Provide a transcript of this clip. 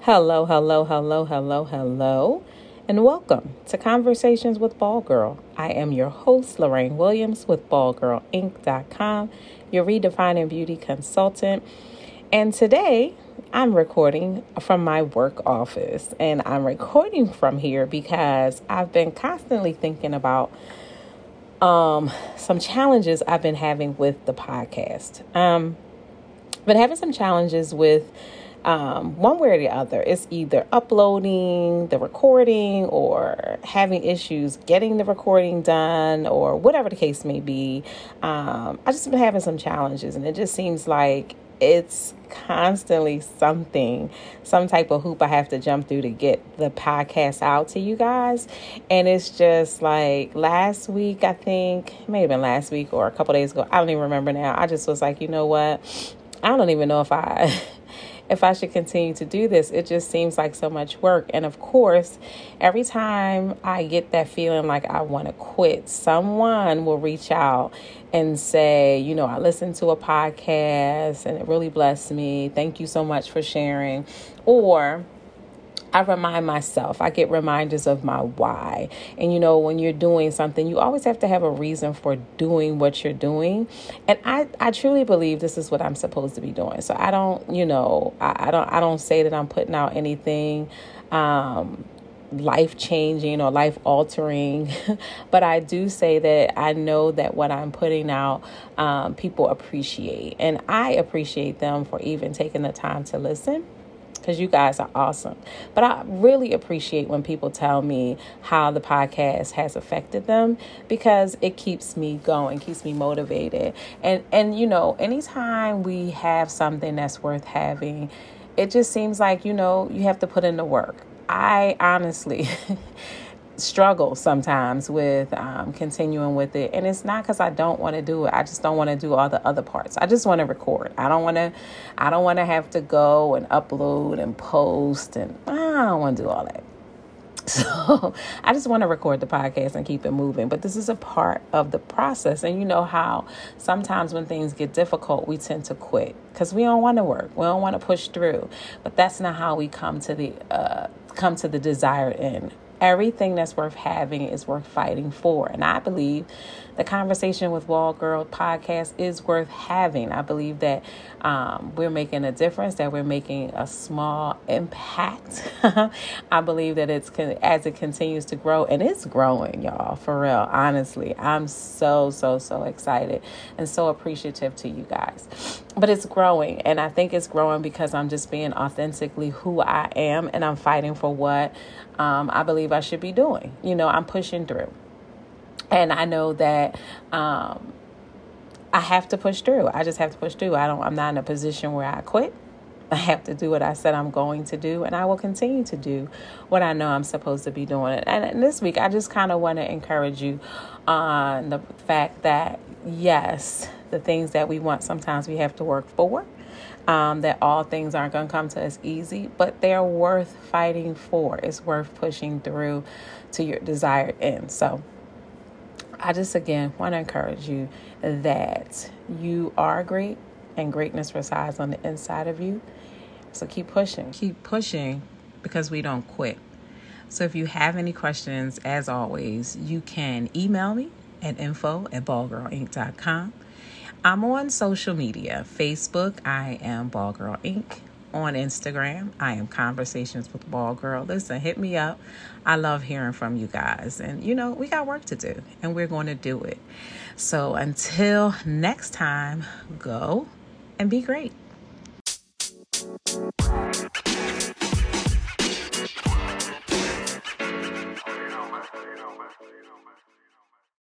Hello, hello, hello, hello, hello, and welcome to Conversations with Ball Girl. I am your host, Lorraine Williams with BallGirlInc.com, your redefining beauty consultant. And today I'm recording from my work office, and I'm recording from here because I've been constantly thinking about um, some challenges I've been having with the podcast. Um, been having some challenges with um, one way or the other. It's either uploading the recording or having issues getting the recording done or whatever the case may be. Um, I just been having some challenges, and it just seems like it's constantly something, some type of hoop I have to jump through to get the podcast out to you guys. And it's just like last week, I think, it may have been last week or a couple days ago. I don't even remember now. I just was like, you know what? I don't even know if I if I should continue to do this. It just seems like so much work. And of course, every time I get that feeling like I want to quit, someone will reach out and say, you know, I listened to a podcast and it really blessed me. Thank you so much for sharing. Or, I remind myself, I get reminders of my why. And you know, when you're doing something, you always have to have a reason for doing what you're doing. And I, I truly believe this is what I'm supposed to be doing. So I don't, you know, I, I don't I don't say that I'm putting out anything um life changing or life altering, but I do say that I know that what I'm putting out, um, people appreciate, and I appreciate them for even taking the time to listen because you guys are awesome. But I really appreciate when people tell me how the podcast has affected them because it keeps me going, keeps me motivated. And and you know, anytime we have something that's worth having, it just seems like, you know, you have to put in the work. I honestly struggle sometimes with um, continuing with it and it's not because i don't want to do it i just don't want to do all the other parts i just want to record i don't want to i don't want to have to go and upload and post and i don't want to do all that so I just want to record the podcast and keep it moving. But this is a part of the process. And you know how sometimes when things get difficult, we tend to quit because we don't want to work. We don't want to push through. But that's not how we come to the uh, come to the desired end everything that's worth having is worth fighting for. And I believe the conversation with Ball Girl podcast is worth having. I believe that um, we're making a difference, that we're making a small impact. I believe that it's as it continues to grow, and it's growing, y'all, for real. Honestly, I'm so, so, so excited and so appreciative to you guys. But it's growing, and I think it's growing because I'm just being authentically who I am, and I'm fighting for what um, I believe I should be doing. You know, I'm pushing through. And I know that um, I have to push through. I just have to push through. I don't I'm not in a position where I quit. I have to do what I said I'm going to do, and I will continue to do what I know I'm supposed to be doing. And, and this week, I just kind of want to encourage you on the fact that, yes, the things that we want, sometimes we have to work for um, that all things aren't going to come to us easy, but they're worth fighting for. It's worth pushing through to your desired end. So, I just again want to encourage you that you are great and greatness resides on the inside of you. So, keep pushing. Keep pushing because we don't quit. So, if you have any questions, as always, you can email me at info at ballgirlinc.com. I'm on social media Facebook, I am Ball Girl Inc. On Instagram, I am Conversations with Ball Girl. Listen, hit me up. I love hearing from you guys. And, you know, we got work to do, and we're going to do it. So until next time, go and be great.